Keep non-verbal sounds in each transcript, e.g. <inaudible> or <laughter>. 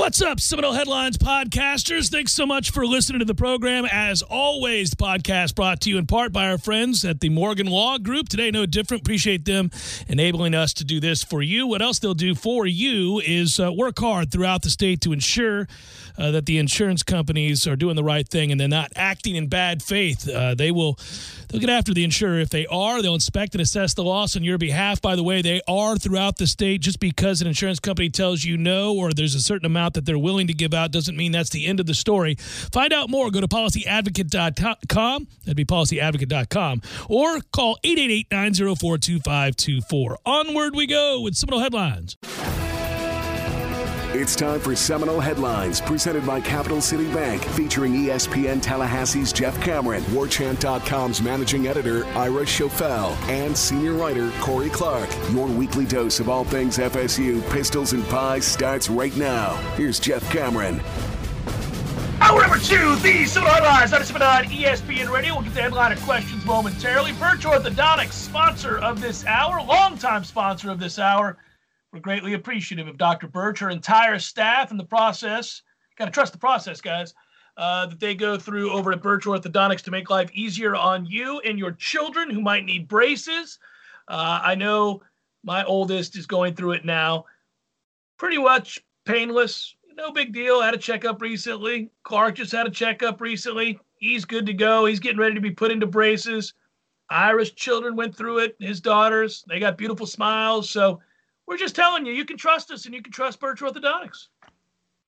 What's up, Seminole Headlines podcasters? Thanks so much for listening to the program. As always, the podcast brought to you in part by our friends at the Morgan Law Group. Today, no different. Appreciate them enabling us to do this for you. What else they'll do for you is uh, work hard throughout the state to ensure uh, that the insurance companies are doing the right thing and they're not acting in bad faith. Uh, they will they'll get after the insurer if they are. They'll inspect and assess the loss on your behalf. By the way, they are throughout the state. Just because an insurance company tells you no or there's a certain amount that they're willing to give out doesn't mean that's the end of the story. Find out more. Go to policyadvocate.com. That'd be policyadvocate.com or call 888 904 2524. Onward we go with Seminole Headlines. It's time for Seminole Headlines, presented by Capital City Bank, featuring ESPN Tallahassee's Jeff Cameron, WarChant.com's managing editor Ira Schofel, and senior writer Corey Clark. Your weekly dose of all things FSU, pistols, and pies starts right now. Here's Jeff Cameron. Hour number two, the Seminole Headlines, on on ESPN Radio. We'll get the headline of questions momentarily. Birch Orthodontics, sponsor of this hour, longtime sponsor of this hour. We're greatly appreciative of Dr. Birch, her entire staff, and the process. Got to trust the process, guys, uh, that they go through over at Birch Orthodontics to make life easier on you and your children who might need braces. Uh, I know my oldest is going through it now. Pretty much painless. No big deal. Had a checkup recently. Clark just had a checkup recently. He's good to go. He's getting ready to be put into braces. Ira's children went through it. His daughters, they got beautiful smiles. So, we're just telling you, you can trust us and you can trust Birch Orthodontics.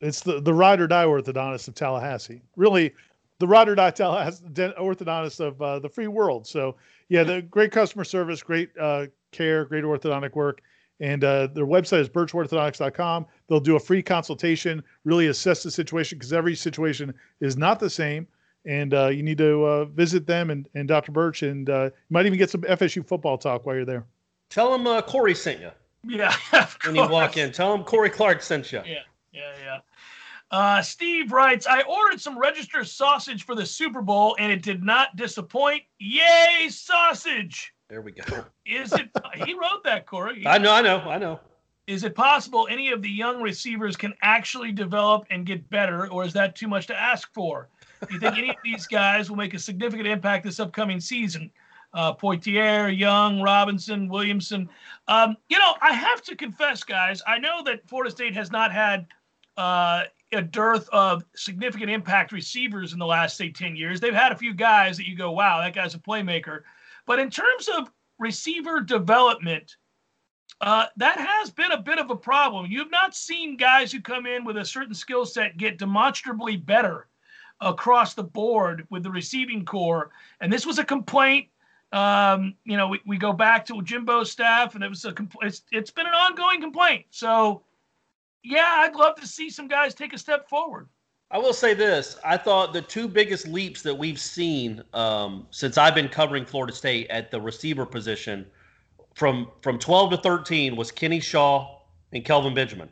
It's the, the ride or die orthodontist of Tallahassee. Really, the ride or die Tallahassee orthodontist of uh, the free world. So, yeah, the great customer service, great uh, care, great orthodontic work. And uh, their website is birchorthodontics.com. They'll do a free consultation, really assess the situation because every situation is not the same. And uh, you need to uh, visit them and, and Dr. Birch, and uh, you might even get some FSU football talk while you're there. Tell them uh, Corey sent you. Yeah, <laughs> when you walk in. Tell them Corey Clark sent you. Yeah, yeah, yeah. Uh, Steve writes, I ordered some register sausage for the Super Bowl and it did not disappoint. Yay, sausage! There we go. Is it? he wrote that, Corey. I know, I know, I know. Is it possible any of the young receivers can actually develop and get better, or is that too much to ask for? Do you think any of these guys will make a significant impact this upcoming season? Uh, Poitier, Young, Robinson, Williamson. Um, you know, I have to confess, guys, I know that Florida State has not had uh, a dearth of significant impact receivers in the last, say, 10 years. They've had a few guys that you go, wow, that guy's a playmaker. But in terms of receiver development, uh, that has been a bit of a problem. You've not seen guys who come in with a certain skill set get demonstrably better across the board with the receiving corps. And this was a complaint. Um, you know, we, we go back to Jimbo's staff, and it was a compl- it's, it's been an ongoing complaint. So, yeah, I'd love to see some guys take a step forward. I will say this: I thought the two biggest leaps that we've seen um, since I've been covering Florida State at the receiver position from from 12 to 13 was Kenny Shaw and Kelvin Benjamin.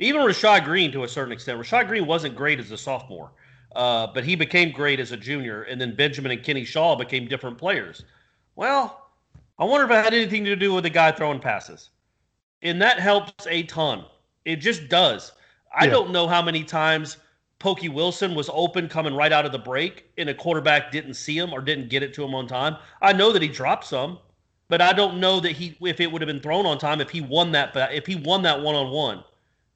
Even Rashad Greene to a certain extent. Rashad Greene wasn't great as a sophomore, uh, but he became great as a junior. And then Benjamin and Kenny Shaw became different players. Well, I wonder if it had anything to do with the guy throwing passes. And that helps a ton. It just does. I Yeah. don't know how many times Pokey Wilson was open coming right out of the break and a quarterback didn't see him or didn't get it to him on time. I know that he dropped some, but I don't know that he if it would have been thrown on time if he won that if he won that one on one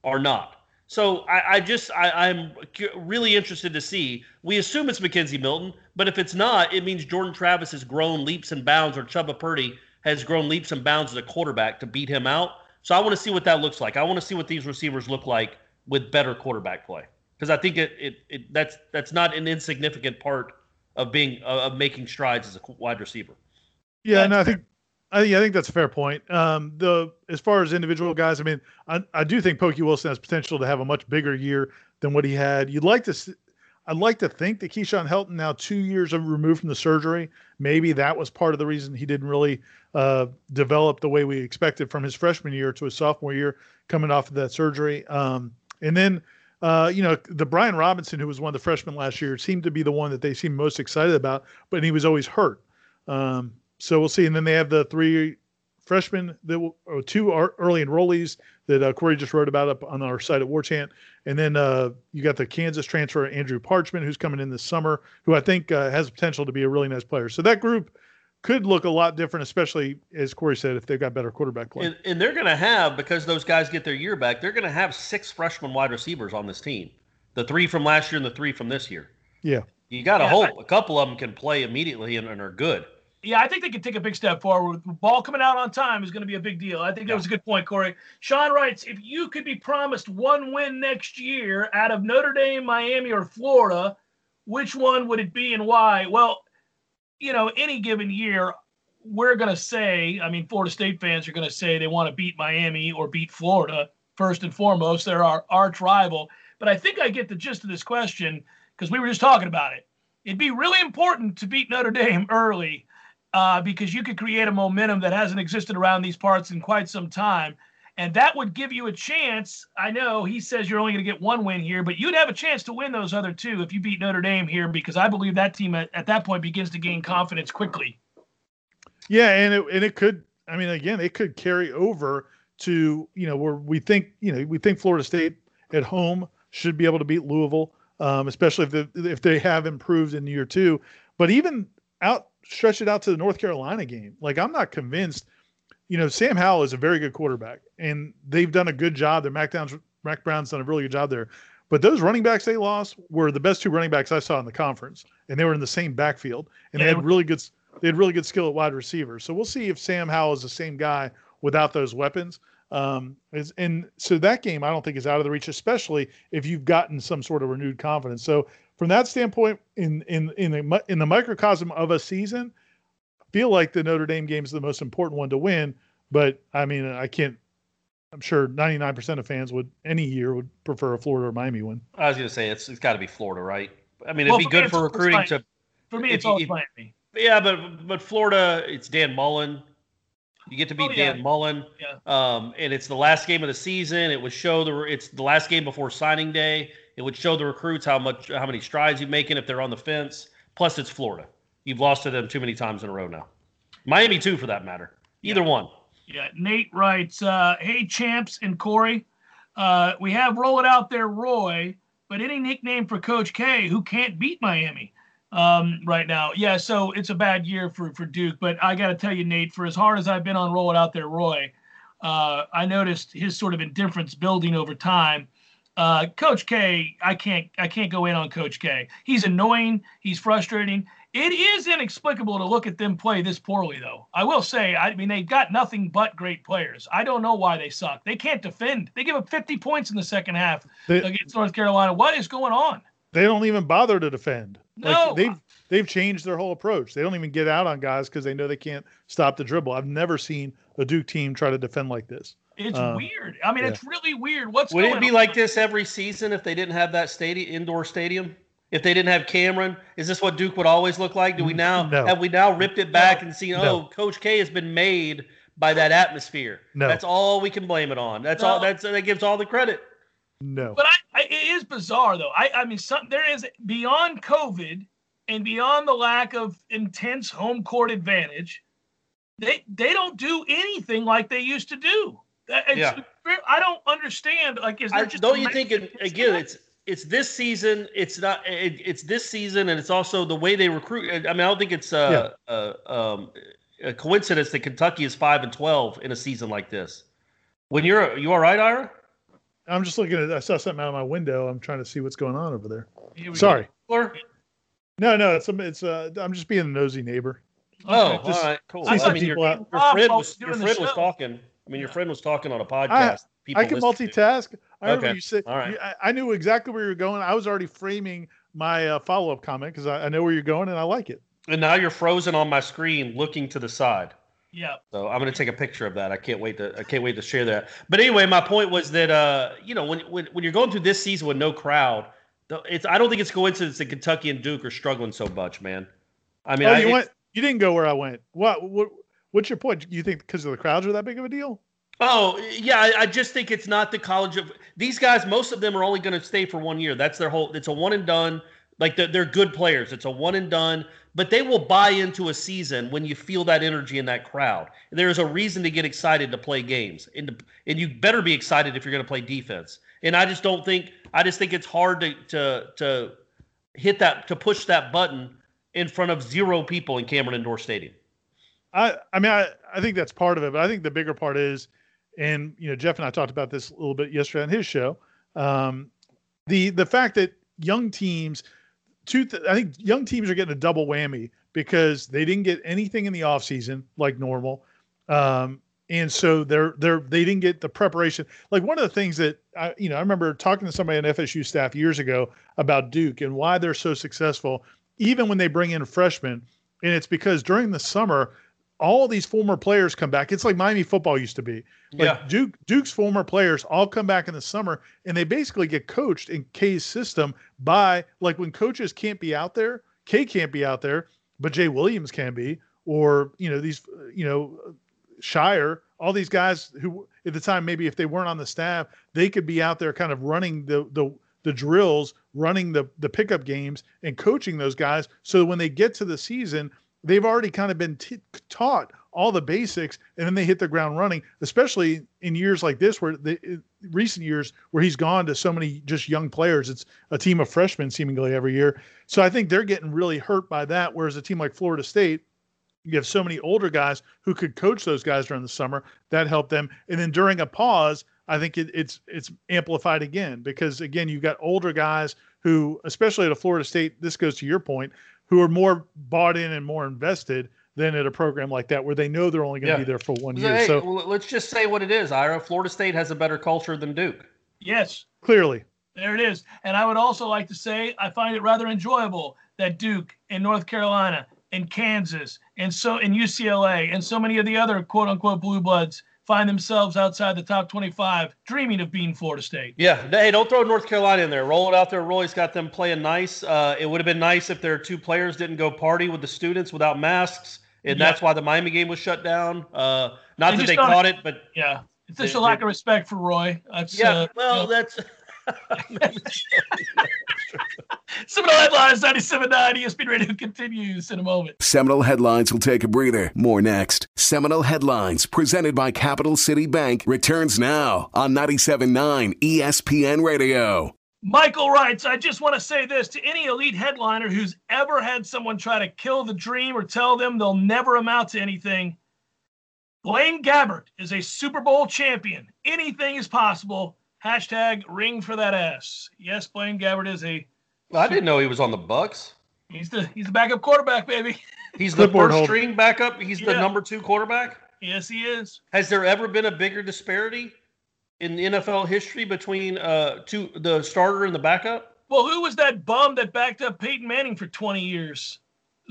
or not. So I, I just I, I'm really interested to see. We assume it's McKenzie Milton, but if it's not, it means Jordan Travis has grown leaps and bounds, or Chubba Purdy has grown leaps and bounds as a quarterback to beat him out. So I want to see what that looks like. I want to see what these receivers look like with better quarterback play because I think it, it, it that's that's not an insignificant part of being of making strides as a wide receiver. Yeah, no, I think I, yeah, I think that's a fair point. Um, the as far as individual guys, I mean, I, I do think Pokey Wilson has potential to have a much bigger year than what he had. You'd like to, see, I'd like to think that Keyshawn Helton, now two years removed from the surgery, maybe that was part of the reason he didn't really uh, develop the way we expected from his freshman year to his sophomore year, coming off of that surgery. Um, and then, uh, you know, the Bryan Robinson, who was one of the freshmen last year, seemed to be the one that they seemed most excited about, but he was always hurt. Um, so we'll see. And then they have the three freshmen that will, or two early enrollees that uh, Corey just wrote about up on our site at War Chant. And then uh, you got the Kansas transfer Andrew Parchment who's coming in this summer, who I think uh, has potential to be a really nice player. So that group could look a lot different, especially as Corey said, if they've got better quarterback play. And, and they're going to have because those guys get their year back. They're going to have six freshman wide receivers on this team, the three from last year and the three from this year. Yeah, you got to Yeah, hope I- a couple of them can play immediately and, and are good. Yeah, I think they can take a big step forward. The ball coming out on time is going to be a big deal. I think that was a good point, Corey. Sean writes, if you could be promised one win next year out of Notre Dame, Miami, or Florida, which one would it be and why? Well, you know, any given year, we're going to say, I mean, Florida State fans are going to say they want to beat Miami or beat Florida first and foremost. They're our arch rival. But I think I get the gist of this question because we were just talking about it. It'd be really important to beat Notre Dame early uh, because you could create a momentum that hasn't existed around these parts in quite some time. And that would give you a chance. I know he says you're only going to get one win here, but you'd have a chance to win those other two if you beat Notre Dame here because I believe that team at, at that point begins to gain confidence quickly. Yeah, and it and it could. I mean, again, it could carry over to you know where we think you know we think Florida State at home should be able to beat Louisville, um, especially if the, if they have improved in year two. But even out stretch it out to the North Carolina game, like I'm not convinced. You know, Sam Howell is a very good quarterback, and they've done a good job. Their Mack, Downs, Mack Brown's done a really good job there. But those running backs they lost were the best two running backs I saw in the conference, and they were in the same backfield, and Yeah, they had really good they had really good skill at wide receiver. So we'll see if Sam Howell is the same guy without those weapons. Um, is, and so that game I don't think is out of the reach, especially if you've gotten some sort of renewed confidence. So from that standpoint, in in in the in the microcosm of a season, I feel like the Notre Dame game is the most important one to win. But I mean, I can't. I'm sure 99% of fans would any year would prefer a Florida or Miami win. I was going to say it's it's got to be Florida, right? I mean, it'd be for good it's- for recruiting to. For me, it's you- always if- Miami. Yeah, but but Florida, it's Dan Mullen. You get to beat Oh, yeah. Dan Mullen. Yeah. Um, and it's the last game of the season. It would show the it's the last game before signing day. It would show the recruits how much how many strides you're making if they're on the fence. Plus, it's Florida. You've lost to them too many times in a row now. Miami too, for that matter. Either one. Yeah, Nate writes, uh, "Hey champs and Corey, uh, we have roll it out there, Roy, but any nickname for Coach K who can't beat Miami um, right now? Yeah, so it's a bad year for for Duke, but I got to tell you, Nate, for as hard as I've been on roll it out there, Roy, uh, I noticed his sort of indifference building over time. Uh, Coach K, I can't I can't go in on Coach K. He's annoying. He's frustrating. It is inexplicable to look at them play this poorly, though. I will say, I mean, they've got nothing but great players. I don't know why they suck. They can't defend. They give up 50 points in the second half They, against North Carolina. What is going on? they don't even bother to defend. No. Like they've they've changed their whole approach. They don't even get out on guys because they know they can't stop the dribble. I've never seen a Duke team try to defend like this. It's Uh, weird. I mean, yeah. it's really weird. What's Would going it be on? like this every season if they didn't have that stadium indoor stadium? If they didn't have Cameron, is this what Duke would always look like? Do we now No. have we now ripped it back and seen? No. Oh, Coach K has been made by that atmosphere. No. That's all we can blame it on. That's all. That's that gives all the credit. No. But I, I, it is bizarre though. I, I mean, some, there is beyond COVID and beyond the lack of intense home court advantage, they they don't do anything like they used to do. That- It's, Yeah. I don't understand. Like, is there I, just don't you think? It, again, it's it's this season. It's not. It, it's this season, and it's also the way they recruit. I mean, I don't think it's uh, uh, um, a coincidence that Kentucky is five and twelve in a season like this. When you're you all right, Ira? I'm just looking at. I saw something out of my window. I'm trying to see what's going on over there. Sorry. Or- No, no, it's it's. Uh, I'm just being a nosy neighbor. Oh, Okay. Just all right, cool. see I some mean, your, people out- your friend was your friend was talking. I mean, your friend was talking on a podcast. people I can multitask. I remember Okay. you said. All right. you- I, I knew exactly where you were going. I was already framing my uh, follow up comment because I, I know where you're going and I like it. And now you're frozen on my screen, looking to the side. Yeah. So I'm going to take a picture of that. I can't wait to I can't wait to share that. But anyway, my point was that uh, you know when when when you're going through this season with no crowd, it's I don't think it's coincidence that Kentucky and Duke are struggling so much, man. I mean, oh, I, you went. You didn't go where I went. What? What? What's your point? You think because of the crowds are that big of a deal? Oh yeah, I, just think it's not the college of these guys. Most of them are only going to stay for one year. That's their whole. It's a one and done. Like they're, they're good players. It's a one and done. But they will buy into a season when you feel that energy in that crowd. There's a reason to get excited to play games, and and you better be excited if you're going to play defense. And I just don't think. I just think it's hard to to to hit that to push that button in front of zero people in Cameron Indoor Stadium. I. I mean, I. I think that's part of it, but I think the bigger part is, and you know, Jeff and I talked about this a little bit yesterday on his show. Um, the the fact that young teams, two, th- I think young teams are getting a double whammy because they didn't get anything in the offseason like normal. Um, and so they're they're they didn't get the preparation. Like one of the things that I you know I remember talking to somebody on FSU staff years ago about Duke and why they're so successful, even when they bring in freshmen, and it's because during the summer all these former players come back. It's like Miami football used to be. Like Yeah. Duke Duke's former players all come back in the summer and they basically get coached in K's system by like when coaches can't be out there, K can't be out there, but Jay Williams can be, or you know, these you know, Shire, all these guys who at the time maybe if they weren't on the staff, they could be out there kind of running the the the drills, running the the pickup games and coaching those guys so when they get to the season, they've already kind of been t- taught all the basics and then they hit the ground running especially in years like this where the recent years where he's gone to so many just young players. It's a team of freshmen seemingly every year. So i think they're getting really hurt by that whereas a team like florida state you have so many older guys who could coach those guys during the summer. That helped them. And then during a pause i think it, it's it's amplified again because again you've got older guys who especially at a florida state this goes to your point who are more bought in and more invested than at a program like that where they know they're only going to Yeah. be there for one So, year hey, so well, let's just say what it is, Ira. Florida State has a better culture than Duke. Yes. clearly There it is. And I would also like to say I find it rather enjoyable that Duke and North Carolina and Kansas and so and UCLA and so many of the other quote unquote blue bloods find themselves outside the top 25 dreaming of being Florida State. Yeah. Hey, don't throw North Carolina in there. Roll it out there. Roy's got them playing nice. Uh, it would have been nice if their two players didn't go party with the students without masks. And Yeah. that's why the Miami game was shut down. Uh, not They that they caught it, but Yeah. It's just a lack of respect for Roy. That's yeah. uh, well, you know, that's Seminole Headlines 97.9 ESPN Radio continues in a moment. Seminole Headlines will take a breather. More next. Seminole Headlines, presented by Capital City Bank, returns now on 97.9 ESPN Radio. Michael writes, I just want to say this to any elite headliner who's ever had someone try to kill the dream or tell them they'll never amount to anything. Blaine Gabbert is a Super Bowl champion. Anything is possible. Hashtag ring for that ass. Yes, Blaine Gabbert is a I didn't know he was on the Bucs. he's the he's the backup quarterback, baby. <laughs> He's the first holder. string backup. He's the number two quarterback. Yes, he is. Has there ever been a bigger disparity in NFL history between uh two the starter and the backup? Well, who was that bum that backed up Peyton Manning for 20 years?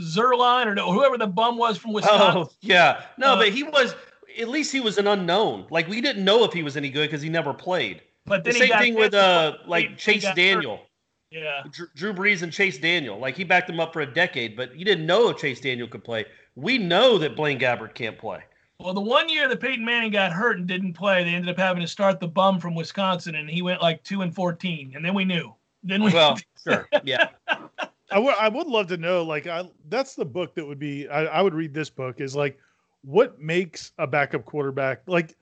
Zerline or no, whoever the bum was from Wisconsin. Oh yeah, no, Uh, but he was at least he was an unknown. Like we didn't know if he was any good because he never played. But The then he same got thing with uh like He- he Chase hurt. Daniel, Yeah. Drew, Drew Brees and Chase Daniel. Like he backed him up for a decade, but you didn't know if Chase Daniel could play. We know that Blaine Gabbert can't play. Well, the one year that Peyton Manning got hurt and didn't play, they ended up having to start the bum from Wisconsin, and he went like two and fourteen, and then we knew. Then we Well, <laughs> sure, yeah. <laughs> I would I would love to know like I that's the book that would be I, I would read this book is like what makes a backup quarterback like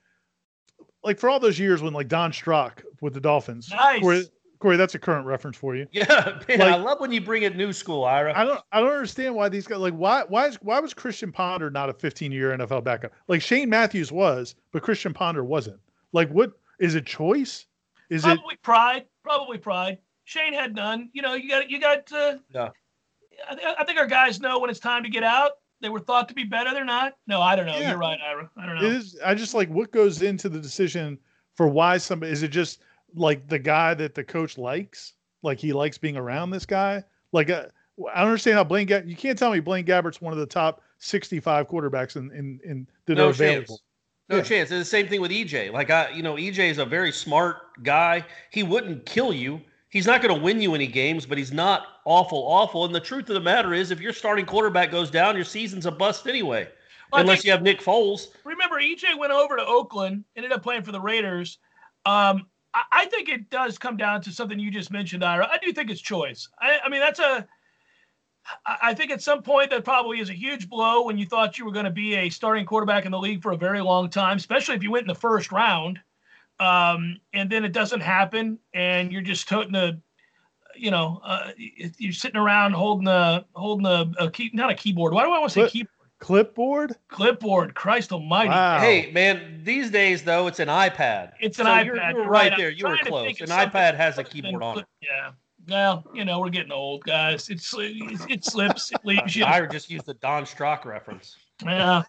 like for all those years when like Don Strock with the Dolphins Nice. Corey, Corey that's a current reference for you <laughs> Yeah, man, I love when you bring it new school, Ira. I don't I don't understand why these guys like why why is why was Christian Ponder not a 15 year NFL backup like Shane Matthews was but Christian Ponder wasn't like what is it choice Is it pride. Probably pride. Shane had none. You know, you got you got. Uh, Yeah. I, th- I think our guys know when it's time to get out. They were thought to be better. They're not. No, I don't know. Yeah. You're right, Ira. I don't know. is I just like what goes into the decision for why somebody is it just like the guy that the coach likes? Like he likes being around this guy? Like uh, I don't understand how Blaine Gabbert you can't tell me Blaine Gabbert's one of the top 65 quarterbacks in in, in that No are available. chance. No Yeah. chance. It's the same thing with EJ. Like I, you know, EJ is a very smart guy. He wouldn't kill you. He's not going to win you any games, but he's not awful, awful. And the truth of the matter is, if your starting quarterback goes down, your season's a bust anyway. Well, unless think- you have Nick Foles. remember EJ went over to Oakland, ended up playing for the Raiders. Um, I, I think it does come down to something you just mentioned, Ira. I do think it's choice. I, I mean, that's a. I I think at some point that probably is a huge blow when you thought you were going to be a starting quarterback in the league for a very long time, especially if you went in the first round, um, and then it doesn't happen, and you're just toting a, you know, uh, you're sitting around holding a holding a, a key, not a keyboard. Why do I want to say Clip- keyboard? Clipboard? Clipboard. Christ Almighty. Wow. Hey, man, these days though, it's an iPad. It's an So iPad. You're, you're You're right there. You were close. An iPad has a keyboard on it. Yeah. Well, you know, we're getting old, guys. It's it, it slips, it leaves you. <laughs> I just used the Don Strock reference. Yeah.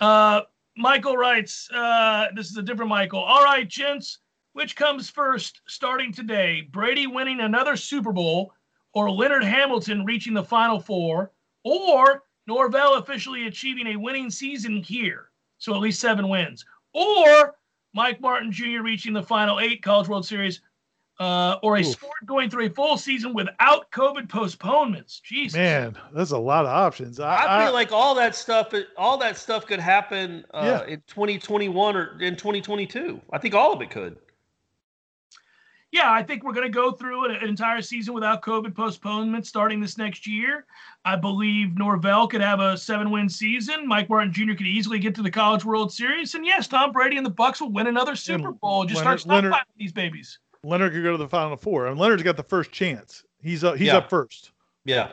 Uh, Michael writes, uh, this is a different Michael. All right, gents, which comes first starting today? Brady winning another Super Bowl or Leonard Hamilton reaching the Final Four or Norvell officially achieving a winning season here? So at least seven wins. Or Mike Martin Jr. reaching the Final Eight College World Series uh, or a Oof. sport going through a full season without COVID postponements. Jesus. Man, that's a lot of options. I, I I- feel like all that stuff, all that stuff could happen uh, Yeah. in 2021 or in 2022. I think all of it could. yeah, I think we're going to go through an, an entire season without COVID postponement starting this next year. I believe Norvell could have a seven-win season. Mike Martin Jr. could easily get to the College World Series, and yes, Tom Brady and the Bucs will win another Super Bowl. Just Leonard- start Leonard- stockpiling these babies. Leonard could go to the final four. And Leonard's got the first chance. He's uh, up he's Yeah. up first. Yeah,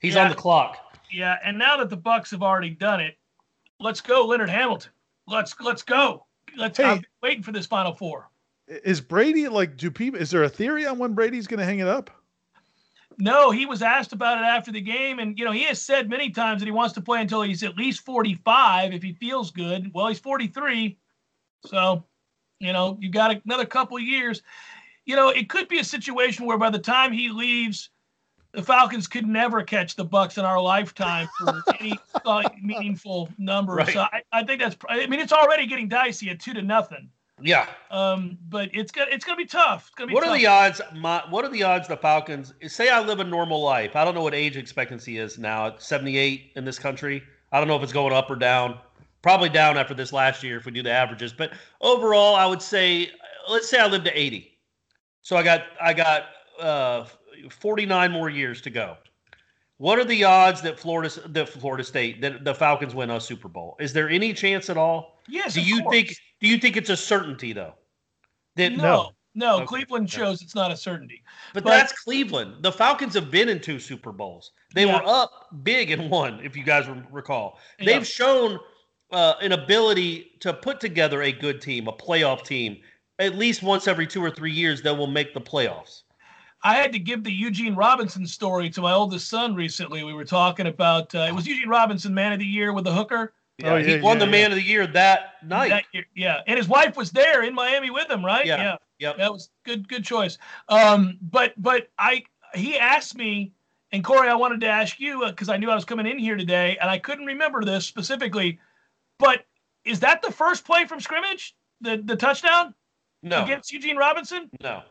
he's Yeah. on the clock. Yeah, and now that the Bucs have already done it, let's go, Leonard Hamilton. Let's let's go. Let's. Hey. I've waiting for this Final Four. Is Brady like do people is there a theory on when Brady's gonna hang it up? No, he was asked about it after the game, and you know he has said many times that he wants to play until he's at least 45 if he feels good. Well, he's 43, so you know you've got another couple of years. You know it could be a situation where by the time he leaves, the Falcons could never catch the Bucs in our lifetime for <laughs> any meaningful number. Right. So I, I think that's. I mean, it's already getting dicey at two to nothing. Yeah. Um, but it's gonna it's gonna be tough. It's gonna be What tough. are the odds? My, what are the odds the Falcons? Say I live a normal life. I don't know what age expectancy is now. At 78 in this country. I don't know if it's going up or down. Probably down after this last year if we do the averages. But overall, I would say, let's say I live to 80. So I got I got uh, 49 more years to go. What are the odds that Florida, that Florida State, that the Falcons win a Super Bowl? Is there any chance at all? Yes. Do you think? Do you think it's a certainty though? That No, no. Okay. Cleveland Yeah. shows it's not a certainty. But, But- that's Cleveland. The Falcons have been in two Super Bowls. They Yeah. were up big in one, if you guys recall. They've shown uh, an ability to put together a good team, a playoff team. At least once every two or three years, they will make the playoffs. I had to give the Eugene Robinson story to my oldest son recently. We were talking about uh, it was Eugene Robinson, Man of the Year with the hooker. Oh, he won yeah, the yeah. Man of the Year that night. That year, yeah, and his wife was there in Miami with him, right? Yeah. Yep. that was good. Good choice. Um, but but I he asked me, and Corey, I wanted to ask you because I knew I was coming in here today, and I couldn't remember this specifically. But is that the first play from scrimmage? The the touchdown no, against Eugene Robinson? no.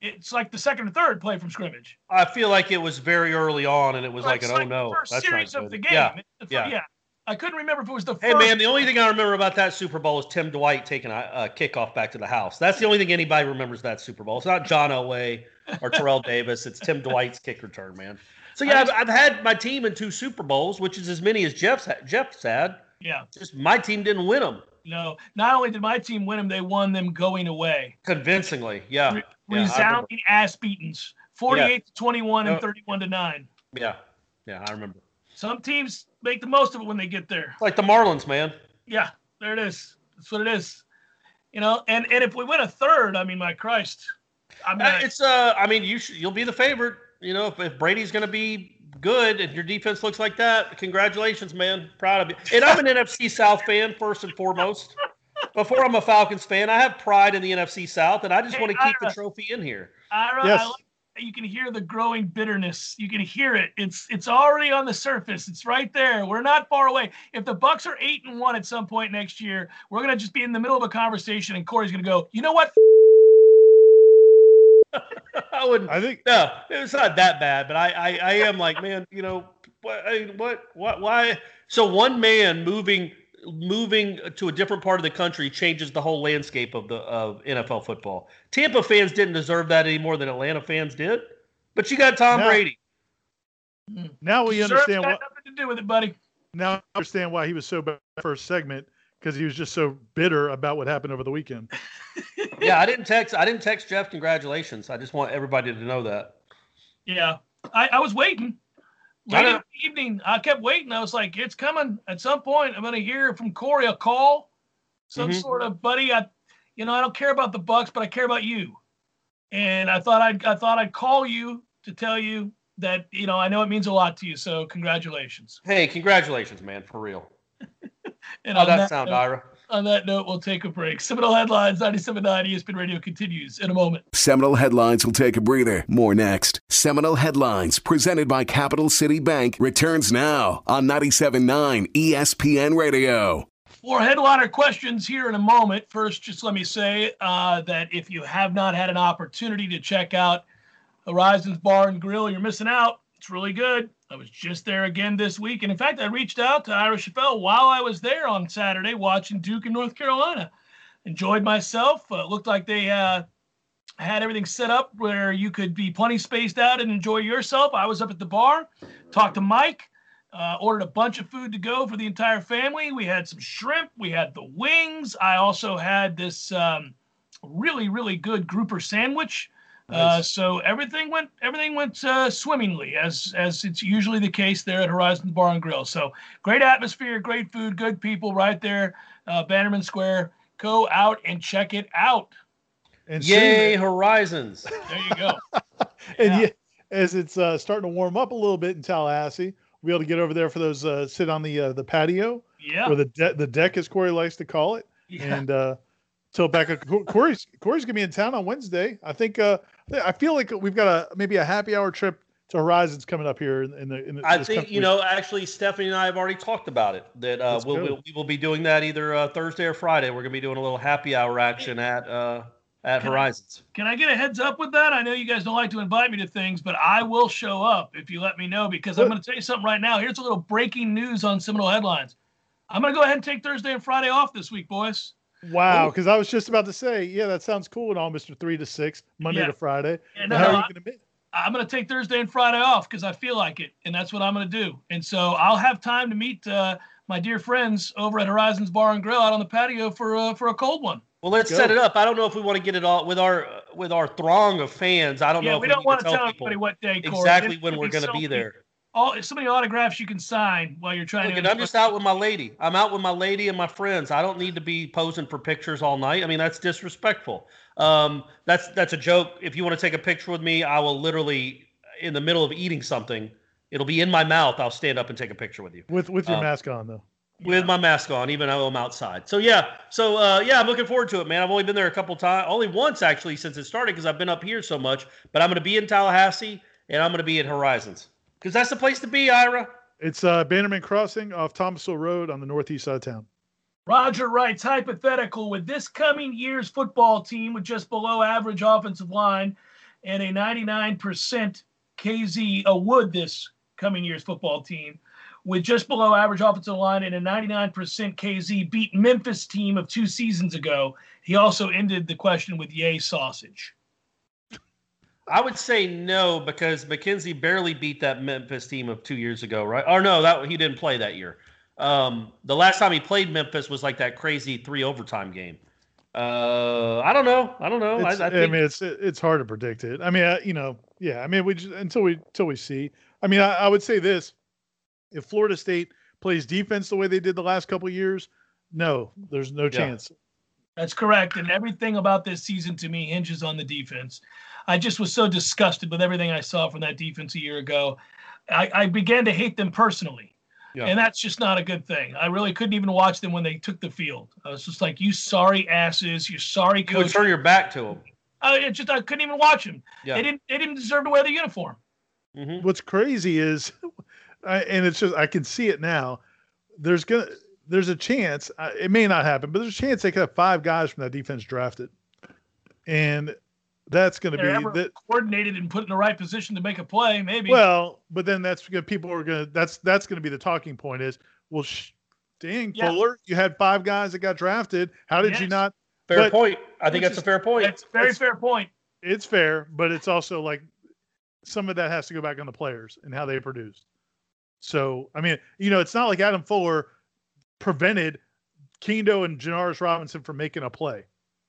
It's like the second or third play from scrimmage. I feel like it was very early on, and it was like it's an oh the no, first that's series of the game. Yeah. The yeah. yeah. I couldn't remember if it was the Hey first. man, the only thing I remember about that Super Bowl is Tim Dwight taking a, a kickoff back to the house. That's the only thing anybody remembers that Super Bowl. It's not John Elway or Terrell <laughs> Davis. It's Tim Dwight's kick return, man. So yeah, I've, I've had my team in two Super Bowls, which is as many as Jeff's had, Jeff's had. yeah, Just my team didn't win them no. Not only did my team win them, they won them going away. convincingly. Yeah, Re- yeah, resounding ass beatings 48 to 21 and 31 to 9 yeah, yeah. I remember. some teams make the most of it when they get there It's like the Marlins, man. yeah there it is that's what it is you know and and if we win a third i mean my christ I mean, Uh, it's uh, I mean, you should, you'll be the favorite. You know, if, if Brady's going to be good and your defense looks like that, congratulations, man. Proud of you. And I'm an <laughs> NFC South fan first and foremost. Before I'm a Falcons fan, I have pride in the NFC South, and I just Hey, want to keep the trophy in here. Ira, Yes. I like you can hear the growing bitterness. You can hear it. It's it's already on the surface. It's right there. We're not far away. If the Bucs are eight and one at some point next year, we're gonna just be in the middle of a conversation, and Corey's gonna go, you know what? <laughs> I wouldn't. I think No, it's not that bad, but I, I, I am like, man, you know, what, I, what, what, why? So one man moving, moving to a different part of the country changes the whole landscape of the of NFL football. Tampa fans didn't deserve that any more than Atlanta fans did, but you got Tom No. Brady. now we Deserves understand what nothing to do with it, buddy. now I understand why he was so bad first segment because he was just so bitter about what happened over the weekend. <laughs> Yeah, I didn't text. I didn't text Jeff. Congratulations. I just want everybody to know that. Yeah, I, I was waiting. I Late in the evening, I kept waiting. I was like, it's coming at some point. I'm gonna hear from Corey a call, some Mhm. sort of buddy. I, you know, I don't care about the Bucs, but I care about you. And I thought I'd I thought I'd call you to tell you that you know I know it means a lot to you. So congratulations. Hey, congratulations, man, for real. And How'd on that that sound, note- Ira? On that note, we'll take a break. Seminole headlines. 97.9 ESPN Radio continues in a moment. Seminole Headlines will take a breather. More next. Seminole Headlines, presented by Capital City Bank, returns now on 97.9 ESPN Radio. For headliner questions here in a moment, first, just let me say uh, that if you have not had an opportunity to check out Horizons Bar and Grill, you're missing out. It's really good. I was just there again this week. And in fact, I reached out to Ira Chappelle while I was there on Saturday watching Duke in North Carolina. Enjoyed myself. Uh, looked like they uh, had everything set up where you could be plenty spaced out and enjoy yourself. I was up at the bar, talked to Mike, uh, ordered a bunch of food to go for the entire family. We had some shrimp, we had the wings. I also had this um, really, really good grouper sandwich. Uh, so everything went everything went uh, swimmingly as as it's usually the case there at Horizon Bar and Grill. So great atmosphere, great food, good people right there, uh, Bannerman Square. Go out and check it out. And Yay, soon- Horizons. There you go. <laughs> and Yeah. yeah, as it's uh, starting to warm up a little bit in Tallahassee, we'll be able to get over there for those uh, sit on the uh, the patio Yeah. or the de- the deck, as Corey likes to call it. yeah. And uh, till back, Corey's Corey's gonna be in town on Wednesday. I think uh, I feel like we've got a maybe a happy hour trip to Horizons coming up here in, in the. In the I think you know. Actually, Stephanie and I have already talked about it. That uh, we'll, we'll we will be doing that either uh, Thursday or Friday. We're gonna be doing a little happy hour action at uh, at Can I- Horizons. Can I get a heads up with that? I know you guys don't like to invite me to things, but I will show up if you let me know because I'm going to tell you something right now. Here's a little breaking news on Seminole headlines. I'm going to go ahead and take Thursday and Friday off this week, boys. Wow, because I was just about to say, yeah, that sounds cool and all, Mister Three to Six, Monday Yeah. to Friday. And But how uh, are you gonna be? I'm going to take Thursday and Friday off because I feel like it, and that's what I'm going to do. And so I'll have time to meet uh, my dear friends over at Horizons Bar and Grill out on the patio for uh, for a cold one. Well, let's Go. set it up. I don't know if we want to get it all with our with our throng of fans. I don't yeah, know if we we, don't need want to to tell, tell people everybody what day, Corey. exactly There's when we're going to so be many- there. All so many autographs you can sign while you're trying Look, to. and I'm just out with my lady. I'm out with my lady and my friends. I don't need to be posing for pictures all night. I mean, that's disrespectful. Um, that's that's a joke. If you want to take a picture with me, I will literally, in the middle of eating something, it'll be in my mouth. I'll stand up and take a picture with you With with your uh, mask on though. with my mask on, even though I'm outside. So yeah, so uh, yeah, I'm looking forward to it, man. I've only been there a couple times, only once actually since it started because I've been up here so much. But I'm going to be in Tallahassee and I'm going to be at Horizons because that's the place to be, Ira. It's uh, Bannerman Crossing off Thomasville Road on the northeast side of town. Roger writes hypothetical with this coming year's football team with just below average offensive line and a 99% KZ uh, would this coming year's football team with just below average offensive line and a 99% KZ beat Memphis team of two seasons ago. He also ended the question with yay sausage. I would say no because McKenzie barely beat that Memphis team of two years ago, right? Or no, that he didn't play that year. Um, the last time he played Memphis was like that crazy three overtime game. Uh, I don't know. I don't know. I, I, I mean, it's it's hard to predict it. I mean, uh, you know, yeah. I mean, we just until we until we see. I mean, I, I would say this: if Florida State plays defense the way they did the last couple of years, no, there's no chance. That's correct. And everything about this season to me hinges on the defense. I just was so disgusted with everything I saw from that defense a year ago. I, I began to hate them personally. Yeah. And that's just not a good thing. I really couldn't even watch them when they took the field. I was just like, you sorry asses, you sorry You would coach. turn your back to them. I it just I couldn't even watch them. Yeah. They didn't they didn't deserve to wear the uniform. hmm What's crazy is, <laughs> I, and it's just I can see it now. There's gonna there's a chance uh, it may not happen, but there's a chance they could have five guys from that defense drafted, and that's going to be that. coordinated and put in the right position to make a play, maybe. Well, but then that's because people are going to that's that's going to be the talking point is well, sh- dang Yeah. Fuller, you had five guys that got drafted. How did you not? Fair But- point. I think which that's a fair point. that's a very it's- fair point. It's fair, but it's also like some of that has to go back on the players and how they produced. So, I mean, you know, it's not like Adam Fuller prevented Kaindoh and Janarius Robinson from making a play.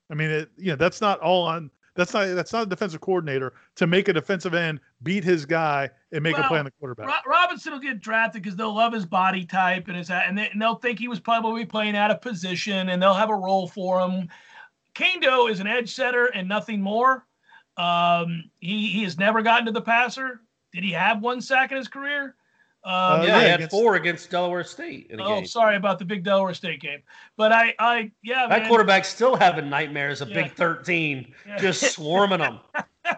I mean, it, you know, that's not all on. That's not that's not a defensive coordinator to make a defensive end beat his guy and make a play on the quarterback. Ro- Robinson will get drafted because they'll love his body type and his and, they, and they'll think he was probably playing out of position and they'll have a role for him. Kaindoh is an edge setter and nothing more. Um, he he has never gotten to the passer. Did he have one sack in his career? Um, Uh, yeah, yeah, he had against- four against Delaware State in a oh, game. sorry about the big Delaware State game, but I I yeah That man. quarterback's still having nightmares of Yeah. Big 13, Yeah. just swarming them. <laughs>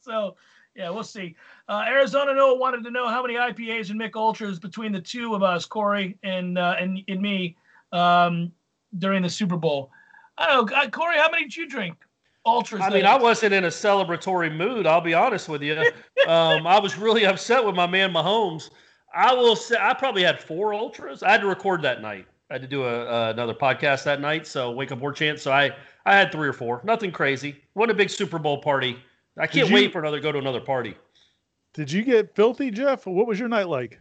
So, yeah, we'll see. Uh, Arizona Noah wanted to know how many IPAs and Mich Ultras between the two of us, Corey and uh, and, and me, um, during the Super Bowl. I don't know, uh, Corey, how many did you drink? Ultras. I mean, is. I wasn't in a celebratory mood. I'll be honest with you. <laughs> Um, I was really upset with my man Mahomes. I will say I probably had four ultras. I had to record that night. I had to do a, uh, another podcast that night. So wake up War Chant. So I I had three or four. Nothing crazy. What a big Super Bowl party. I can't you- wait for another go to another party. Did you get filthy, Jeff? What was your night like?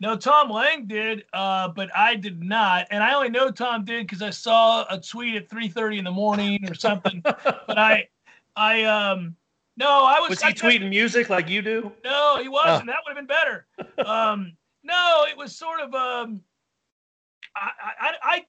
No, Tom Lang did, uh, but I did not, and I only know Tom did because I saw a tweet at 3:30 in the morning or something. <laughs> but I, I um, no, I was. Was he kept- tweeting music like you do? No, he wasn't. Oh. That would have been better. <laughs> Um, no, it was sort of um, I, I I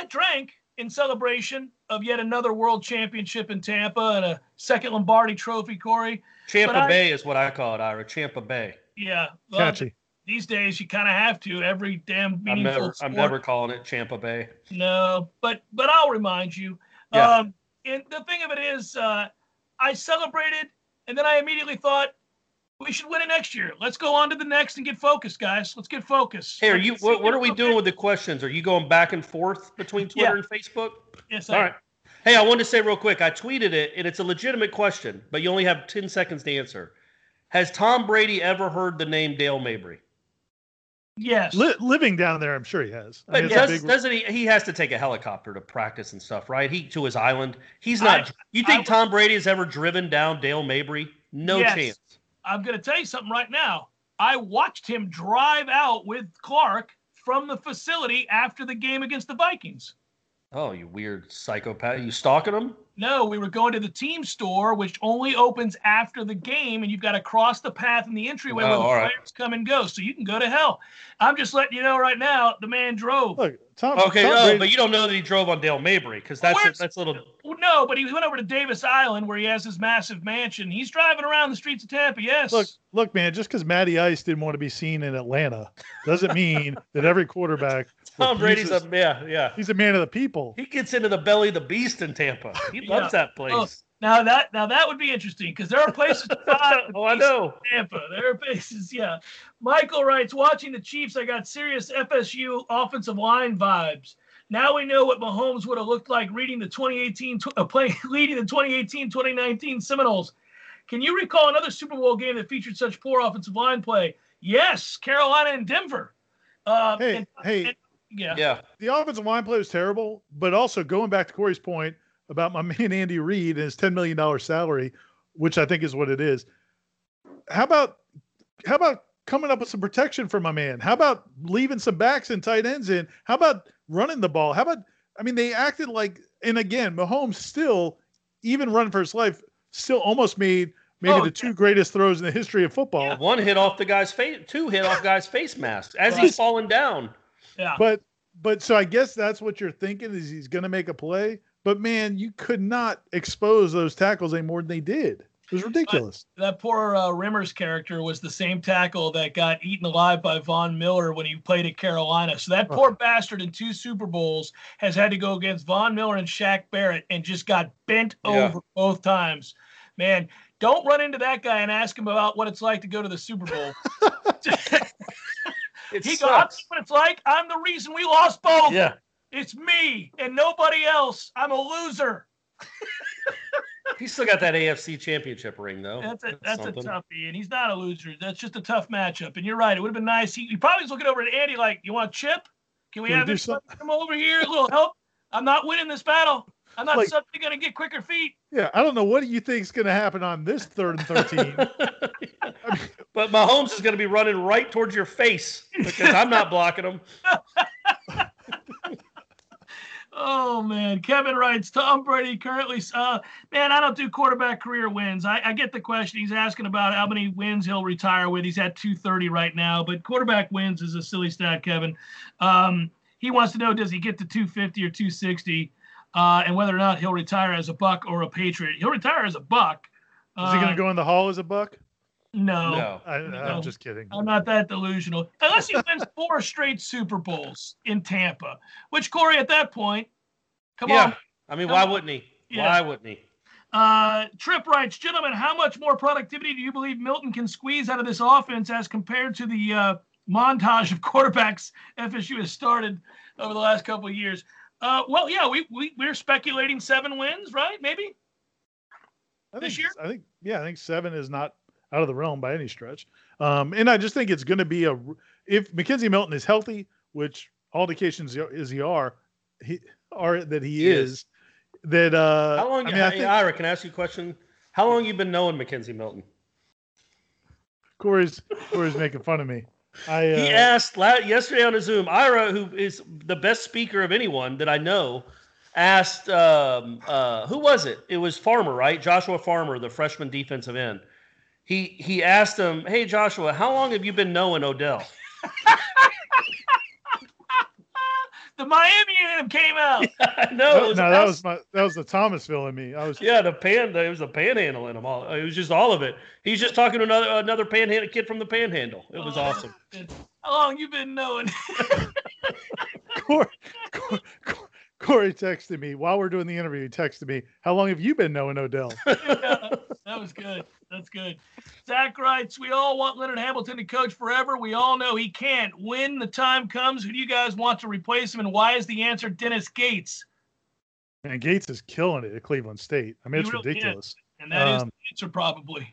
I drank in celebration of yet another world championship in Tampa and a second Lombardi Trophy, Corey. Champa I- Bay is what I call it, Ira. Champa Bay. Yeah, well, Catchy. these days you kind of have to every damn I'm meaningful never, sport. I'm never calling it Champa Bay. No, but but I'll remind you. Yeah. Um, and the thing of it is, uh, I celebrated, and then I immediately thought we should win it next year. Let's go on to the next and get focused, guys. Let's get focused. Hey, are you? What, what are we doing with the questions? Are you going back and forth between Twitter Yeah. and Facebook? Yes, All I, right. Hey, I wanted to say real quick. I tweeted it, and it's a legitimate question, but you only have ten seconds to answer. Has Tom Brady ever heard the name Dale Mabry? Yes. Li- living down there, I'm sure he has. I But mean, it's does, big- doesn't he? He has to take a helicopter to practice and stuff, right? He to his island. He's not. I- you think Tom Brady has ever driven down Dale Mabry? No Yes. chance. I'm going to tell you something right now. I watched him drive out with Clark from the facility after the game against the Vikings. Oh, you weird psychopath! You stalking him? No, we were going to the team store, which only opens after the game, and you've got to cross the path in the entryway Oh, where the all right. players come and go. So you can go to hell. I'm just letting you know right now, the man drove. Look, Tom. Okay, Tom no, Brady- but you don't know that he drove on Dale Mabry because that's Where's- that's a little. No, but he went over to Davis Island where he has his massive mansion. He's driving around the streets of Tampa. Yes. Look, look, man. Just because Matty Ice didn't want to be seen in Atlanta doesn't mean that every quarterback. Tom Brady's a yeah, yeah. He's a man of the people. He gets into the belly of the beast in Tampa. He <laughs> Yeah. loves that place. Oh, now that now that would be interesting because there are places to <laughs> oh, I know. Tampa. There are places, yeah. Michael writes, watching the Chiefs, I got serious FSU offensive line vibes. Now we know what Mahomes would have looked like reading the 2018 tw- uh, play, <laughs> leading the 2018-2019 Seminoles. Can you recall another Super Bowl game that featured such poor offensive line play? Yes, Carolina and Denver. Uh, Hey, and- hey, and- yeah. Yeah. the offensive line play was terrible, but also going back to Corey's point about my <laughs> man Andy Reid and his ten million dollar salary, which I think is what it is. How about how about coming up with some protection for my man? How about leaving some backs and tight ends in? How about running the ball? How about I mean they acted like and again Mahomes still even running for his life still almost made maybe Oh, the two greatest throws in the history of football. One hit off the guy's face, two hit off guys' face masks as Right. he's falling down. Yeah. But but so I guess that's what you're thinking is he's going to make a play. but man, you could not expose those tackles any more than they did. It was ridiculous. That poor uh, Remmers character was the same tackle that got eaten alive by Von Miller when he played at Carolina. So that poor bastard in two Super Bowls has had to go against Von Miller and Shaq Barrett and just got bent Yeah. over both times. Man, don't run into that guy and ask him about what it's like to go to the Super Bowl. <laughs> <laughs> It he goes, "I'll sucks. tell what it's like. I'm the reason we lost both. Yeah. It's me and nobody else. I'm a loser. <laughs> He's still got that AFC championship ring though. That's a that's something. a toughie, and he's not a loser. That's just a tough matchup. And you're right. It would have been nice. He, he probably was looking over at Andy like, "You want a chip? Can we Can we have do this some- come over here? A little help. I'm not winning this battle. I'm not Like- suddenly going to get quicker feet. Yeah, I don't know what do you think is going to happen on this third and thirteen. <laughs> But Mahomes is going to be running right towards your face because I'm not blocking him. <laughs> Oh man, Kevin writes Tom Brady currently. Uh, man, I don't do quarterback career wins. I, I get the question. He's asking about how many wins he'll retire with. He's at 230 right now, but quarterback wins is a silly stat, Kevin. Um, he wants to know does he get to 250 or 260, uh, and whether or not he'll retire as a Buck or a Patriot. He'll retire as a Buck. Is he going Uh, to go in the hall as a buck? No, No. I, No. I'm just kidding. I'm not that delusional. Unless he wins four straight Super Bowls in Tampa, which Corey at that point, come yeah. on. I mean, Come why on. wouldn't he? Yeah. Why wouldn't he? Uh, Trip writes, gentlemen, how much more productivity do you believe Milton can squeeze out of this offense as compared to the uh, montage of quarterbacks FSU has started over the last couple of years? Uh, well, yeah, we, we we're speculating seven wins, right? Maybe. I this think, year? I think, yeah, I think seven is not out of the realm by any stretch. Um, and I just think it's going to be a if McKenzie Milton is healthy, which all indications is he are, he are that he, He is, is. That uh, How long? I mean, I hey, think Ira, can I ask you a question? How long you been knowing McKenzie Milton? Corey's Corey's making fun of me. I uh, He asked la- yesterday on a Zoom. Ira, who is the best speaker of anyone that I know, asked um, uh, who was it? It was Farmer, right? Joshua Farmer, the freshman defensive end. He he asked him, "Hey Joshua, how long have you been knowing Odell?" <laughs> The Miami in him came out. <laughs> I know. no, no, that was my that was the Thomasville in me. I was yeah, the pan. It was a panhandle in him. All it was just all of it. He's just talking to another another panhandle kid from the panhandle. It was Oh, awesome. <laughs> How long you been knowing? <laughs> Corey, Corey, Corey texted me while we're doing the interview. He texted me, "How long have you been knowing Odell?" that was good. That's good. Zach writes, we all want Leonard Hamilton to coach forever. We all know he can't. When the time comes, who do you guys want to replace him? And why is the answer Dennis Gates? And Gates is killing it at Cleveland State. I mean, He it's really is. ridiculous. And that is Um, the answer probably.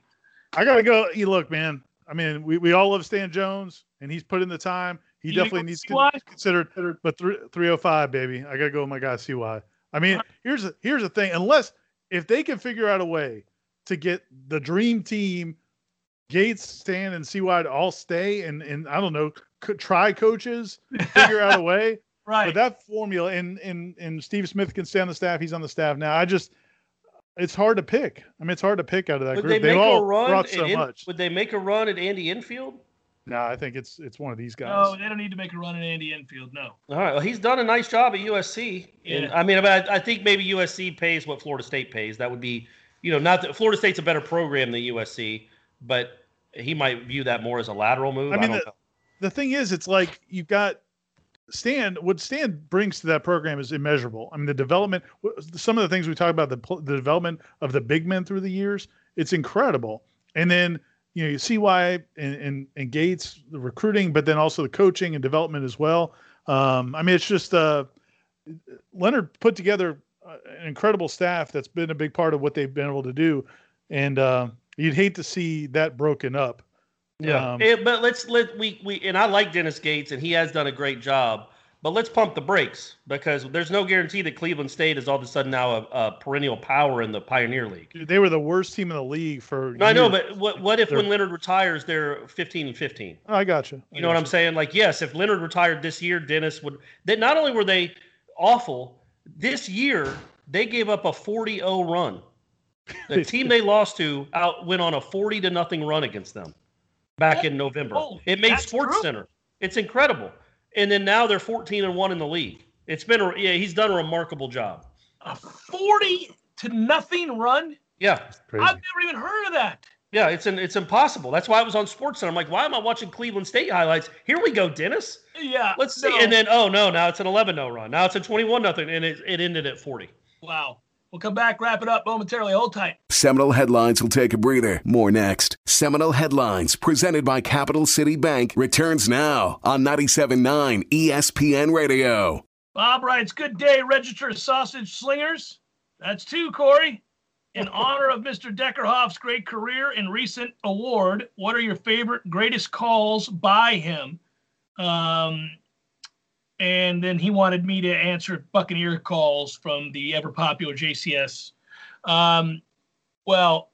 I gotta go. You look, man. I mean, we, we all love Stan Jones, and he's put in the time. He You definitely needs to be considered. But three three hundred five, baby. I gotta go with my guy Cy. I mean, here's a, here's the thing. Unless if they can figure out a way to get the dream team, Gates, Stan, and Cy to all stay, and and I don't know, co- try coaches, <laughs> figure out a way. Right. But that formula, and and and Steve Smith can stay on the staff. He's on the staff now. I just, it's hard to pick. I mean, it's hard to pick out of that Would group. They make all run? brought so In- much. Would they make a run at Andy Enfield? No, I think it's it's one of these guys. no, they don't need to make a run at Andy Enfield. No. All right. Well, he's done a nice job at USC. And Yeah. I mean, I, I think maybe USC pays what Florida State pays. That would be, you know, not that Florida State's a better program than USC, but he might view that more as a lateral move. I mean, don't the, know. the thing is, it's like you've got Stan. What Stan brings to that program is immeasurable. I mean, the development, some of the things we talk about, the the development of the big men through the years, it's incredible. And then you know you see why and and, and Gates the recruiting, but then also the coaching and development as well. Um, I mean, it's just uh, Leonard put together an incredible staff that's been a big part of what they've been able to do, and uh, you'd hate to see that broken up. Yeah. Um, Eh, but let's let we we and I like Dennis Gates and he has done a great job. But let's pump the brakes because there's no guarantee that Cleveland State is all of a sudden now a, a perennial power in the Pioneer League. Dude, they were the worst team in the league for. No, I know, years. but what what if They're- when Leonard retires, they're 15 and 15? I got you. You know what I'm saying? Like, yes, if Leonard retired this year, Dennis would. That not only were they awful this year, they gave up a 40-0 run. The <laughs> team they lost to out went on a 40 to nothing run against them back in November. oh, it made Sports true? Center. It's incredible. And then now they're 14 and one in the league. It's been a yeah. He's done a remarkable job. A 40 to nothing run? Yeah. I've never even heard of that. Yeah, it's an, it's impossible. That's why I was on SportsCenter. I'm like, why am I watching Cleveland State highlights? Here we go, Dennis. Yeah. Let's see. no. And then, oh no, now it's an 11 0 run. Now it's a 21 nothing, and it, it ended at 40. Wow. We'll come back, wrap it up momentarily. Hold tight. Seminole Headlines will take a breather. More next. Seminole Headlines, presented by Capital City Bank, returns now on 97.9 ESPN Radio. Bob writes, Good day, registered sausage slingers. That's two, Corey. In honor of Mr. Deckerhoff's great career and recent award, what are your favorite greatest calls by him? Um, and then he wanted me to answer Buccaneer calls from the ever popular JCS. Um, well,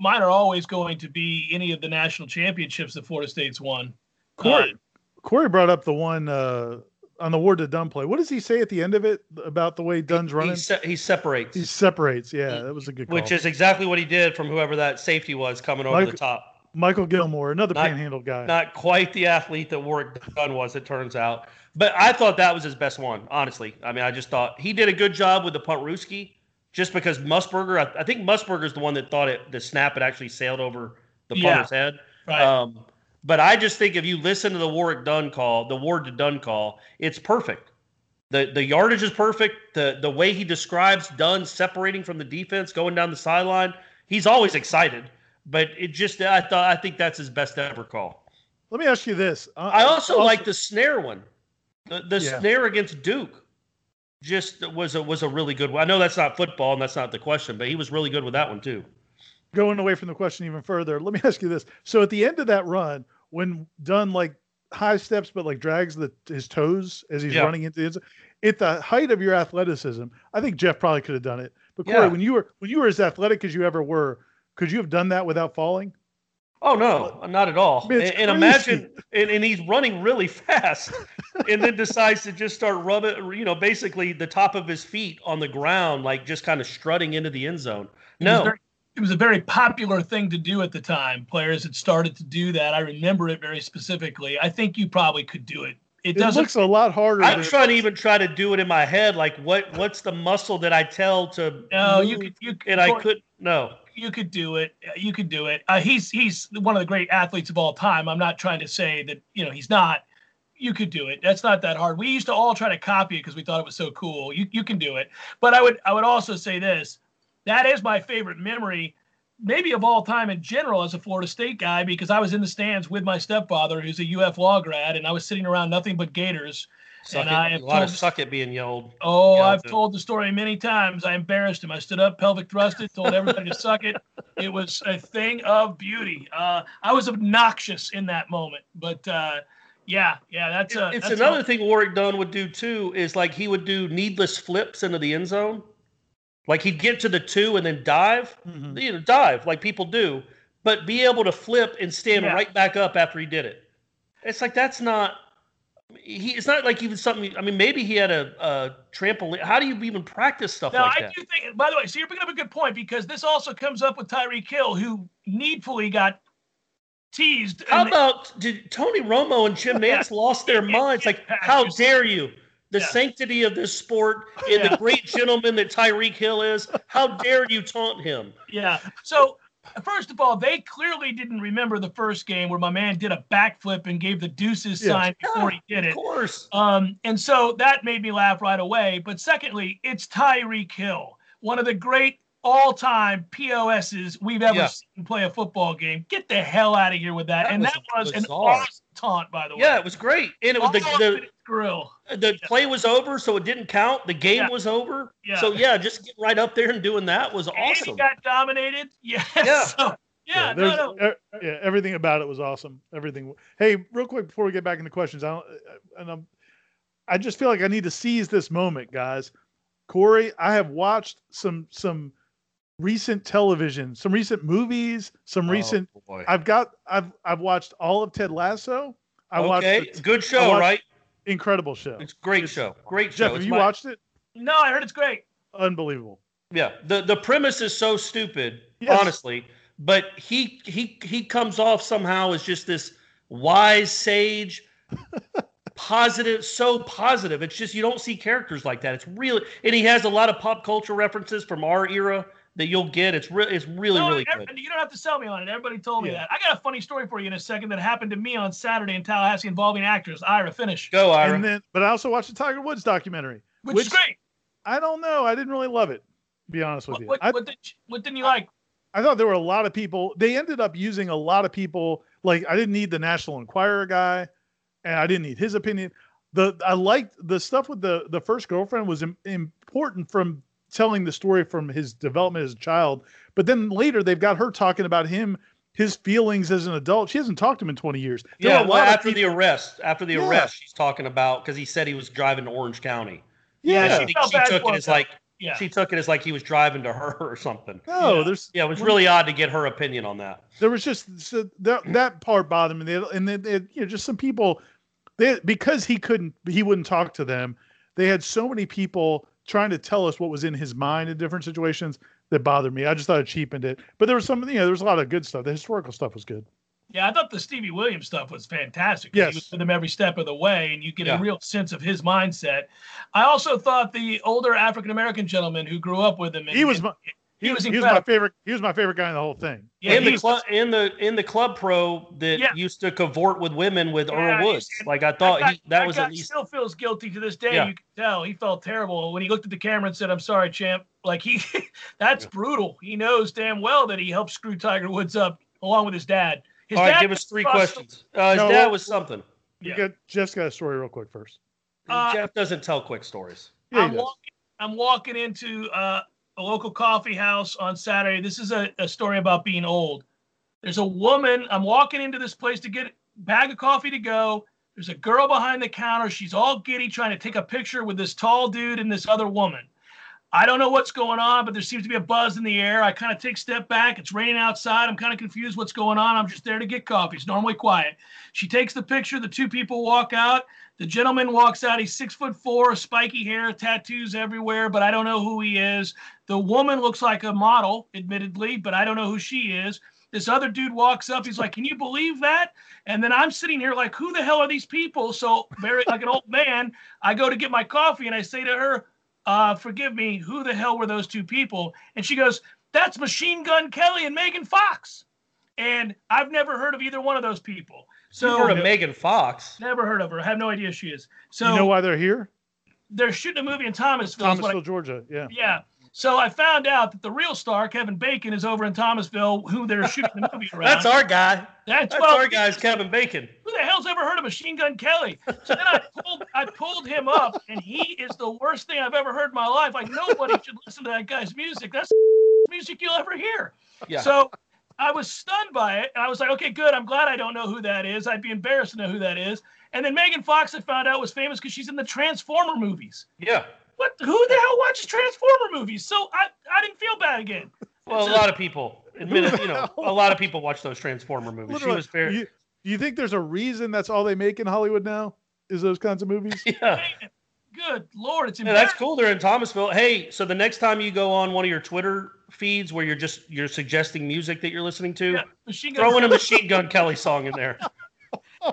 mine are always going to be any of the national championships that Florida State's won. Corey, Corey brought up the one uh, on the Ward to Dunn play. What does he say at the end of it about the way Dunn's running? He, se- he separates, He separates. Yeah, that was a good call. which is exactly what he did from whoever that safety was coming over Mike- the top. Michael Gilmore, another Not- panhandle guy. Not quite the athlete that Warrick Dunn was, it turns out. But I thought that was his best one, honestly. I mean, I just thought he did a good job with the Puntrooskie, just because Musburger, I, I think Musburger's the one that thought it the snap had actually sailed over the Yeah. punter's head. Right. Um, but I just think if you listen to the Warrick Dunn call, the Ward to Dunn call, it's perfect. The the yardage is perfect. The the way he describes Dunn separating from the defense, going down the sideline, he's always excited. But it just I thought I think that's his best ever call. Let me ask you this. Uh, I also like the Snaer one. The the Yeah. Snaer against Duke just was a was a really good one. I know that's not football and that's not the question, but he was really good with that one too. Going away from the question even further. Let me <laughs> ask you this. So at the end of that run, when Dunn like high steps but like drags the his toes as he's Yeah. running into the at the height of your athleticism, I think Jeff probably could have done it. But Corey, Yeah. when you were when you were as athletic as you ever were, could you have done that without falling? Oh no, not at all. Man, And, and imagine, and, and he's running really <laughs> fast, and then decides to just start rubbing, you know, basically the top of his feet on the ground, like just kind of strutting into the end zone. No, very- it was a very popular thing to do at the time. Players had started to do that. I remember it very specifically. I think you probably could do it. It It doesn't. looks a lot harder. I'm trying to even try to do it in my head. Like, what what's the muscle that I tell to? no, you could. You and I Corey, could no. You could do it. You could do it. Uh, he's he's one of the great athletes of all time. I'm not trying to say that you know he's not. You could do it. That's not that hard. We used to all try to copy it because we thought it was so cool. You you can do it. But I would I would also say this. That is my favorite memory, maybe of all time in general as a Florida State guy, because I was in the stands with my stepfather, who's a UF law grad, and I was sitting around nothing but Gators. Suck And it, I a lot of suck it being yelled. Oh, Yeah, I've dude. told the story many times. I embarrassed him. I stood up, pelvic thrusted, told everybody to suck it. It was a thing of beauty. Uh, I was obnoxious in that moment, but uh, yeah, yeah, that's a. it's that's another a- thing Warrick Dunn would do too. Is like he would do needless flips into the end zone. Like he'd get to the two and then dive, Mhm. you know, dive like people do, but be able to flip and stand Yeah. right back up after he did it. It's like that's not. He, it's not like even something. I mean, maybe he had a, a trampoline. How do you even practice stuff Now, like I that? do think. By the way, so you're bringing up a good point because this also comes up with Tyreek Hill, who needfully got teased. How about did Tony Romo and Jim. <laughs> Nantz lost their minds? Like, how dare you? The Yeah. sanctity of this sport and Yeah. the great gentleman that Tyreek Hill is. How dare you taunt him? Yeah. So first of all, they clearly didn't remember the first game where my man did a backflip and gave the deuces Yeah. sign before he did it. Of course. Um, and so that made me laugh right away. But secondly, it's Tyreek Hill, one of the great all-time POSs we've ever seen play a football game. Get the hell out of here with that. That and was that was an bizarre. awesome taunt, by the way. Yeah, it was great. And it was All the the, grill. the play was over, so it didn't count. The game Yeah. was over. Yeah. So yeah, just get right up there and doing that was And he awesome. got dominated. <laughs> Yes. Yeah. So, yeah, no, no. e- yeah, everything about it was awesome. Everything. Hey, real quick before we get back into questions, I don't, uh, and I'm, I just feel like I need to seize this moment, guys. Corey, I have watched some some recent television, some recent movies, some oh, recent. Oh, boy. I've got I've I've watched all of Ted Lasso. I okay, watched the good show, watched- right? incredible show. It's a great show. Great show. Jeff, have you my- watched it? No, I heard it's great. Unbelievable. Yeah, the the premise is so stupid, Yes. honestly. But he he he comes off somehow as just this wise sage, <laughs> positive, so positive. It's just you don't see characters like that. It's really, and he has a lot of pop culture references from our era that you'll get. It's really, it's really, No, really every- good. You don't have to sell me on it. Everybody told me Yeah. that. I got a funny story for you in a second that happened to me on Saturday in Tallahassee involving actors. Ira, finish. Go, Ira. And then, but I also watched the Tiger Woods documentary. Which, is great. I don't know. I didn't really love it. To be honest with What, you. what, I, what, did, you- what didn't you like? I thought there were a lot of people. They ended up using a lot of people. Like I didn't need the National Enquirer guy, and I didn't need his opinion. The I liked the stuff with the the first girlfriend was im- important from telling the story from his development as a child. But then later they've got her talking about him, his feelings as an adult. She hasn't talked to him in twenty years. There Yeah, well, lot of after the arrest, after the Yeah. arrest, she's talking about because he said he was driving to Orange County. yeah, she, Felt she took it as like Yeah. she took it as like he was driving to her <laughs> or something. no, Yeah. there's Yeah, it was really odd to get her opinion on that. there was just so that that part bothered me. They, and then they, you know, just some people, they because he couldn't, he wouldn't talk to them. They had so many people trying to tell us what was in his mind in different situations that bothered me. I just thought it cheapened it. But there was some, you know, there was a lot of good stuff. The historical stuff was good. Yeah, I thought the Stevie Williams stuff was fantastic. Yes. He was with him every step of the way, and you get Yeah. a real sense of his mindset. I also thought the older African American gentleman who grew up with him. And, He was and- my, he was he was my favorite. He was my favorite guy in the whole thing. Yeah, in the was- club, in the in the club pro that Yeah. used to cavort with women with Yeah, Earl Woods. Like I thought guy- he, that was guy at least still feels guilty to this day. Yeah. You can tell he felt terrible when he looked at the camera and said, "I'm sorry, champ." Like he, <laughs> that's brutal. He knows damn well that he helped screw Tiger Woods up along with his dad. His All right, dad give us three questions. Uh, his No, dad was something. You Yeah. got Jeff's got a story real quick first. Uh, Jeff doesn't tell quick stories. Yeah, I'm walking. I'm walking into uh, a local coffee house on Saturday. This is a, a story about being old. There's a woman. I'm walking into this place to get a bag of coffee to go. There's a girl behind the counter. She's all giddy, trying to take a picture with this tall dude and this other woman. I don't know what's going on, but there seems to be a buzz in the air. I kind of take a step back. It's raining outside. I'm kind of confused what's going on. I'm just there to get coffee. It's normally quiet. She takes the picture. The two people walk out. The gentleman walks out. He's six foot four, spiky hair, tattoos everywhere, but I don't know who he is. The woman looks like a model, admittedly, but I don't know who she is. This other dude walks up. He's like, "Can you believe that?" And then I'm sitting here like, "Who the hell are these people?" So very like an old man, I go to get my coffee and I say to her, uh, "Forgive me, who the hell were those two people?" And she goes, "That's Machine Gun Kelly and Megan Fox." And I've never heard of either one of those people. So So heard of Megan Fox. never heard of her. I have no idea who she is. So you know why they're here? they're shooting a movie in Thomasville. is what I- Thomasville, Georgia. Yeah. yeah. So I found out that the real star, Kevin Bacon, is over in Thomasville, who they're <laughs> shooting the movie around. That's our guy. That's, That's well, our guy's Kevin Bacon. Who the hell's ever heard of Machine Gun Kelly? So then I <laughs> pulled, I pulled him up, and he is the worst thing I've ever heard in my life. Like nobody should listen to that guy's music. That's the <laughs> music you'll ever hear. Yeah. So I was stunned by it, and I was like, okay, good. I'm glad I don't know who that is. I'd be embarrassed to know who that is. And then Megan Fox, I found out, was famous because she's in the Transformer movies. yeah. What? Who the hell watches Transformer movies? So I, I didn't feel bad again. Well, a lot of people admit it. You know, <laughs> a lot of people watch those Transformer movies. She Literally, was very. you, do you think there's a reason that's all they make in Hollywood now? Is those kinds of movies? <laughs> Yeah. Good lord, it's Yeah, that's cool. They're in Thomasville. Hey, so the next time you go on one of your Twitter feeds where you're just you're suggesting music that you're listening to, Yeah, Machine Gun throw in a Machine Gun Kelly song in there. <laughs>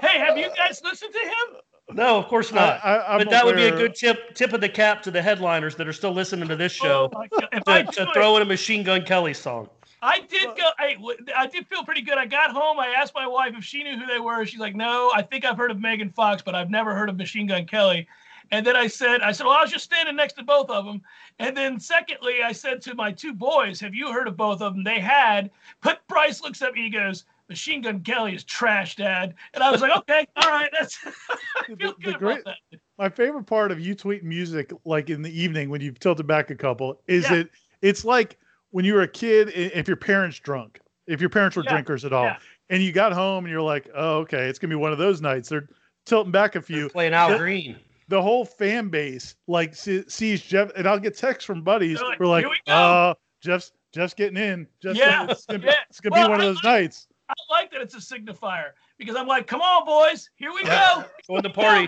Hey, have you guys listened to him? No, of course not. I, I, but that would be a good tip tip of the cap to the headliners that are still listening to this show Oh. If I to, to it- throw in a Machine Gun Kelly song. I did go. I, I did feel pretty good. I got home. I asked my wife if she knew who they were. She's like, "No, I think I've heard of Megan Fox, but I've never heard of Machine Gun Kelly." And then I said, "I said, well, I was just standing next to both of them." And then secondly, I said to my two boys, "Have you heard of both of them?" They had. But Bryce looks at me. He goes, "Machine Gun Kelly is trash, Dad." And I was like, "Okay, <laughs> all right, that's." <laughs> I feel The- the good great- about that. my favorite part of you tweet music like in the evening when you've tilted back a couple is Yeah. it it's like when you were a kid if your parents drunk if your parents were Yeah, drinkers at all yeah. and you got home and you're like oh okay it's gonna be one of those nights they're tilting back a few Playing Al Green. The whole fan base like see, sees jeff and i'll get texts from buddies They're like, who are like we uh jeff's jeff's getting in jeff's Yeah, it's gonna, be- yeah. it's gonna Well, be one of I those nights I like that it's a signifier because I'm like, "Come on, boys, here we go." Going to the <laughs> party.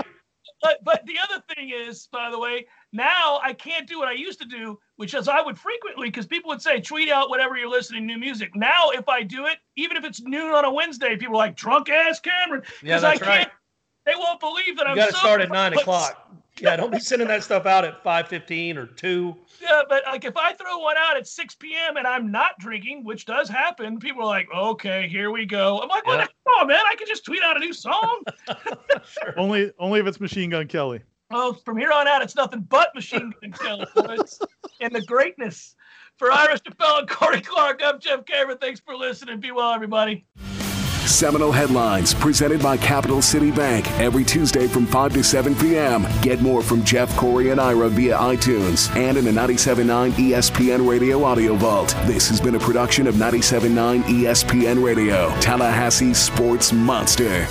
but but the other thing is, by the way, now I can't do what I used to do, which is I would frequently because people would say tweet out whatever you're listening to, new music. Now if I do it, even if it's noon on a Wednesday, people are like drunk ass Cameron Yeah, because I can't. right. They won't believe that You I'm. You got to sober, start at nine o'clock. Yeah, don't be sending that stuff out at five fifteen or two. Yeah, but like if I throw one out at 6 p.m. and I'm not drinking, which does happen, people are like, "Okay, here we go." I'm like, "What Yeah. the hell, man? I can just tweet out a new song." sure. <laughs> <laughs> Only only if it's Machine Gun Kelly. oh, from here on out, it's nothing but Machine Gun <laughs> Kelly and the greatness. For Ira Schoffel and Corey Clark, I'm Jeff Cameron. Thanks for listening. Be well, everybody. Seminole Headlines, presented by Capital City Bank, every Tuesday from 5 to 7 p.m. Get more from Jeff, Corey, and Ira via iTunes and in the 97.9 ESPN Radio Audio Vault. This has been a production of 97.9 ESPN Radio, Tallahassee's sports monster.